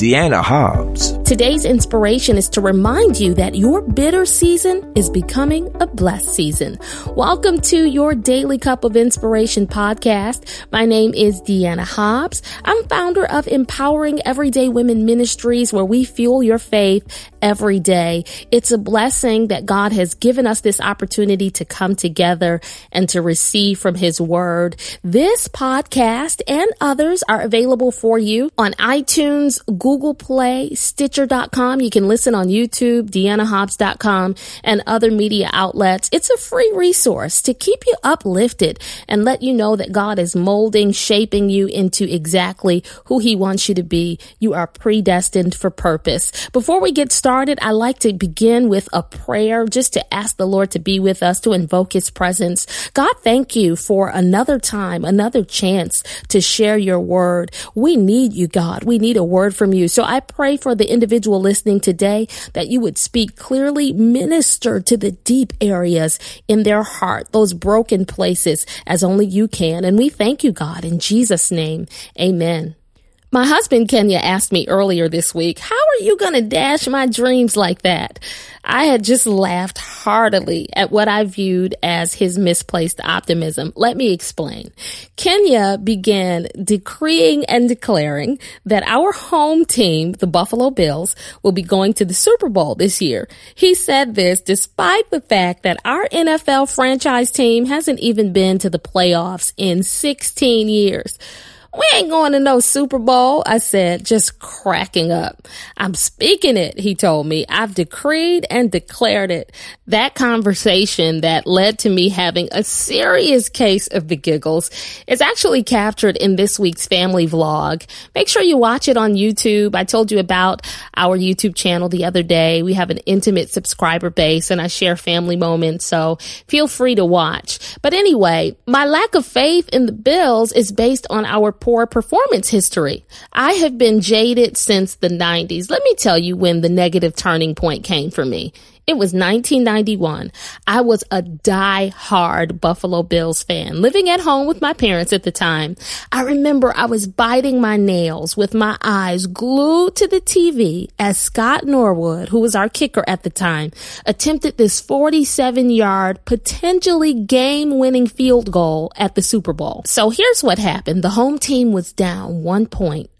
Deanna Hobbs. Today's inspiration is to remind you that your bitter season is becoming a blessed season. Welcome to your Daily Cup of Inspiration podcast. My name is Deanna Hobbs. I'm founder of Empowering Everyday Women Ministries, where we fuel your faith every day. It's a blessing that God has given us this opportunity to come together and to receive from His Word. This podcast and others are available for you on iTunes, Google, Google Play, Stitcher.com. You can listen on YouTube, DeannaHobbs.com, and other media outlets. It's a free resource to keep you uplifted and let you know that God is molding, shaping you into exactly who He wants you to be. You are predestined for purpose. Before we get started, I like to begin with a prayer just to ask the Lord to be with us, to invoke His presence. God, thank you for another time, another chance to share your word. We need you, God. We need a word from you you. So I pray for the individual listening today that you would speak clearly, minister to the deep areas in their heart, those broken places as only you can. And we thank you, God, in Jesus' name. Amen. My husband Kenya asked me earlier this week, how are you going to dash my dreams like that? I had just laughed heartily at what I viewed as his misplaced optimism. Let me explain. Kenya began decreeing and declaring that our home team, the Buffalo Bills, will be going to the Super Bowl this year. He said this despite the fact that our NFL franchise team hasn't even been to the playoffs in 16 years. We ain't going to no Super Bowl, I said, just cracking up. I'm speaking it, he told me. I've decreed and declared it. That conversation that led to me having a serious case of the giggles is actually captured in this week's family vlog. Make sure you watch it on YouTube. I told you about our YouTube channel the other day. We have an intimate subscriber base and I share family moments, so feel free to watch. But anyway, my lack of faith in the Bills is based on our poor performance history. I have been jaded since the 90s. Let me tell you when the negative turning point came for me. It was 1991. I was a die-hard Buffalo Bills fan, living at home with my parents at the time. I remember I was biting my nails with my eyes glued to the TV as Scott Norwood, who was our kicker at the time, attempted this 47 yard, potentially game winning field goal at the Super Bowl. So here's what happened. The home team was down one point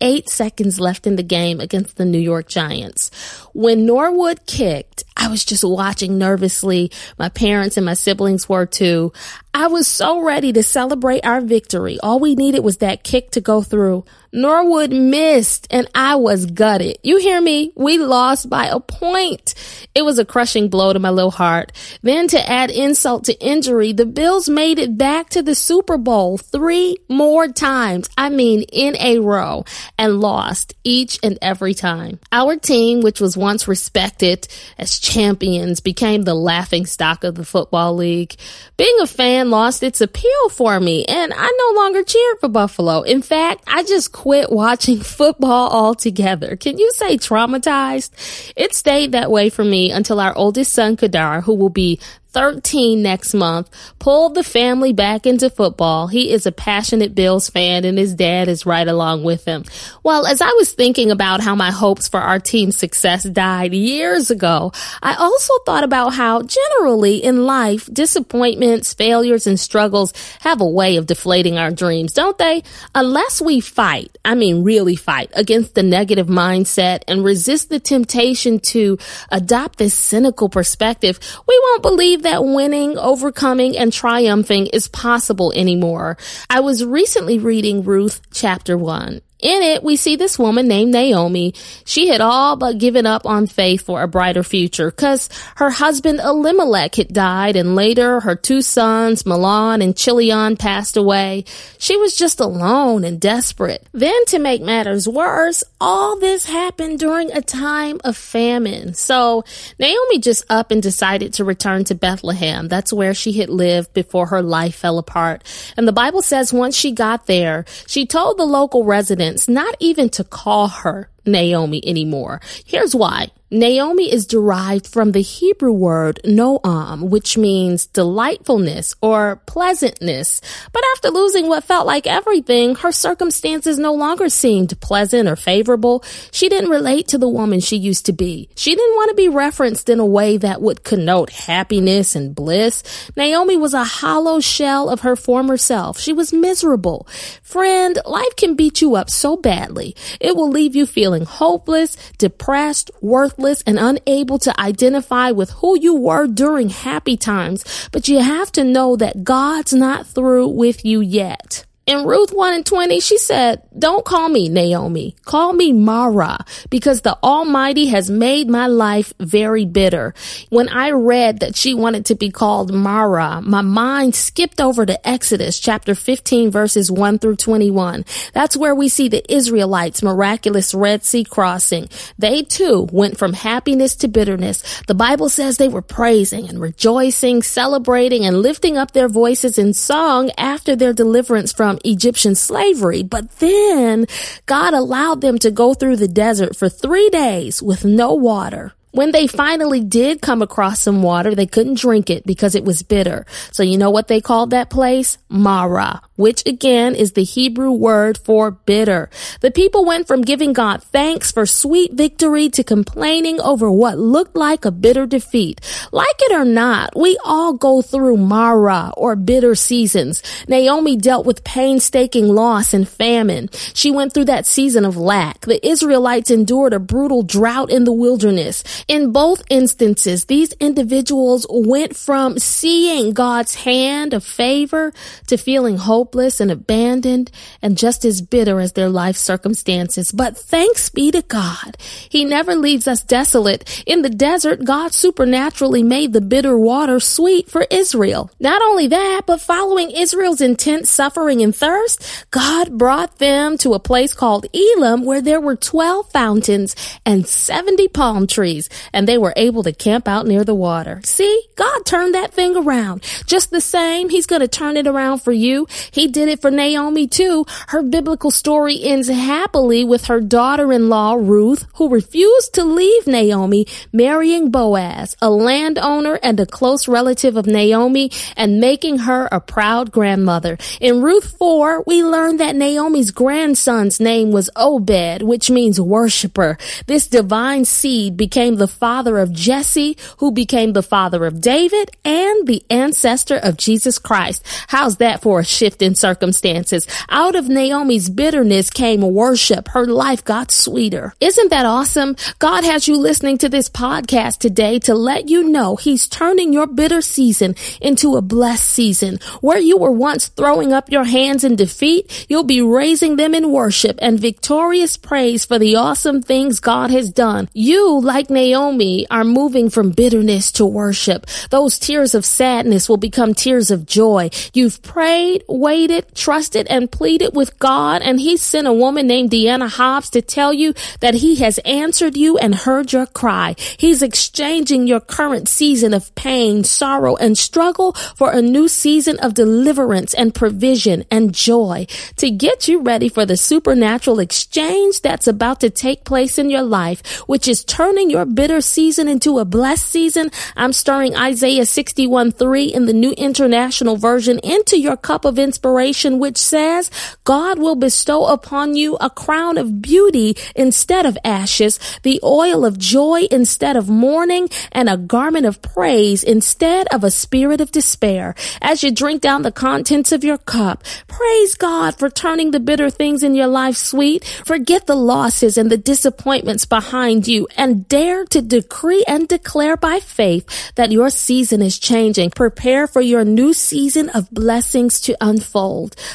eight seconds left in the game against the New York Giants. When Norwood kicked, I was just watching nervously. My parents and my siblings were too. I was so ready to celebrate our victory. All we needed was that kick to go through. Norwood missed and I was gutted. You hear me? We lost by a point. It was a crushing blow to my little heart. Then to add insult to injury, the Bills made it back to the Super Bowl three more times. I mean, in a row and lost each and every time. Our team, which was once respected as champions, became the laughing stock of the football league. Being a fan lost its appeal for me and I no longer cheered for Buffalo. In fact, I just quit watching football altogether. Can you say traumatized? It stayed that way for me until our oldest son, Kadar, who will be 13 next month, pulled the family back into football. He is a passionate Bills fan and his dad is right along with him. Well, as I was thinking about how my hopes for our team's success died years ago, I also thought about how generally in life, disappointments, failures, and struggles have a way of deflating our dreams, don't they? Unless we fight, I mean really fight, against the negative mindset and resist the temptation to adopt this cynical perspective, we won't believe believe that winning, overcoming, and triumphing is possible anymore. I was recently reading Ruth chapter 1 in it, we see this woman named Naomi. She had all but given up on faith for a brighter future because her husband Elimelech had died and later her two sons, Mahlon and Chilion, passed away. She was just alone and desperate. Then to make matters worse, all this happened during a time of famine. So Naomi just up and decided to return to Bethlehem. That's where she had lived before her life fell apart. And the Bible says once she got there, she told the local residents not even to call her Naomi anymore. Here's why. Naomi is derived from the Hebrew word noam, which means delightfulness or pleasantness. But after losing what felt like everything, her circumstances no longer seemed pleasant or favorable. She didn't relate to the woman she used to be. She didn't want to be referenced in a way that would connote happiness and bliss. Naomi was a hollow shell of her former self. She was miserable. Friend, life can beat you up so badly. It will leave you feeling hopeless, depressed, worthless, and unable to identify with who you were during happy times, but you have to know that God's not through with you yet. In Ruth 1 and 20, she said, Don't call me Naomi. Call me Mara, because the Almighty has made my life very bitter. When I read that she wanted to be called Mara, my mind skipped over to Exodus chapter 15 verses 1 through 21. That's where we see the Israelites' miraculous Red Sea crossing. They too went from happiness to bitterness. The Bible says they were praising and rejoicing, celebrating and lifting up their voices in song after their deliverance from Egyptian slavery. But then God allowed them to go through the desert for three days with no water. When they finally did come across some water, they couldn't drink it because it was bitter. So you know what they called that place? Mara, which again is the Hebrew word for bitter. The people went from giving God thanks for sweet victory to complaining over what looked like a bitter defeat. Like it or not, we all go through Mara or bitter seasons. Naomi dealt with painstaking loss and famine. She went through that season of lack. The Israelites endured a brutal drought in the wilderness. In both instances, these individuals went from seeing God's hand of favor to feeling hopeless and abandoned and just as bitter as their life circumstances. But thanks be to God. He never leaves us desolate. In the desert, God supernaturally made the bitter water sweet for Israel. Not only that, but following Israel's intense suffering and thirst, God brought them to a place called Elim where there were 12 fountains and 70 palm trees and they were able to camp out near the water. See, God turned that thing around. Just the same, He's going to turn it around for you. He did it for Naomi too. Her biblical story ends happily with her daughter-in-law, Ruth, who refused to leave Naomi, marrying Boaz, a landowner and a close relative of Naomi, and making her a proud grandmother. In Ruth 4, we learn that Naomi's grandson's name was Obed, which means worshiper. This divine seed became the father of Jesse, who became the father of David and the ancestor of Jesus Christ. How's that for a shift in circumstances? Out of Naomi's bitterness came worship. Her life got sweeter. Isn't that awesome? God has you listening to this podcast today to let you know he's turning your bitter season into a blessed season. Where you were once throwing up your hands in defeat, you'll be raising them in worship and victorious praise for the awesome things God has done. You, like Naomi are moving from bitterness to worship. Those tears of sadness will become tears of joy. You've prayed, waited, trusted, and pleaded with God, and He sent a woman named Deanna Hobbs to tell you that He has answered you and heard your cry. He's exchanging your current season of pain, sorrow, and struggle for a new season of deliverance and provision and joy to get you ready for the supernatural exchange that's about to take place in your life, which is turning your bitter season into a blessed season, I'm starring Isaiah 61 3 in the New International Version into your cup of inspiration, which says, God will bestow upon you a crown of beauty instead of ashes, the oil of joy instead of mourning, and a garment of praise instead of a spirit of despair. As you drink down the contents of your cup, praise God for turning the bitter things in your life sweet. Forget the losses and the disappointments behind you and dare to decree and declare by faith that your season is changing. Prepare for your new season of blessings to unfold.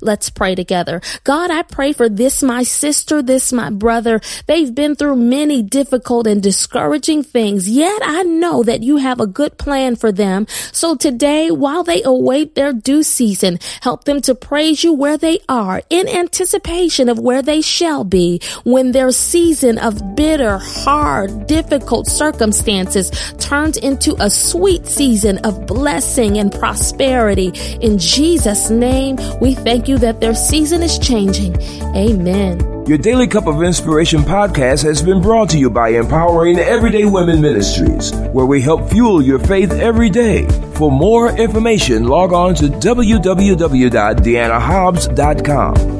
Let's pray together. God, I pray for this, my sister, this, my brother. They've been through many difficult and discouraging things, yet I know that you have a good plan for them. So today, while they await their due season, help them to praise you where they are in anticipation of where they shall be when their season of bitter, hard, difficult, difficult circumstances turns into a sweet season of blessing and prosperity. In Jesus' name, we thank you that their season is changing. Amen. Your Daily Cup of Inspiration podcast has been brought to you by Empowering Everyday Women Ministries, where we help fuel your faith every day. For more information, log on to www.deannahobbs.com.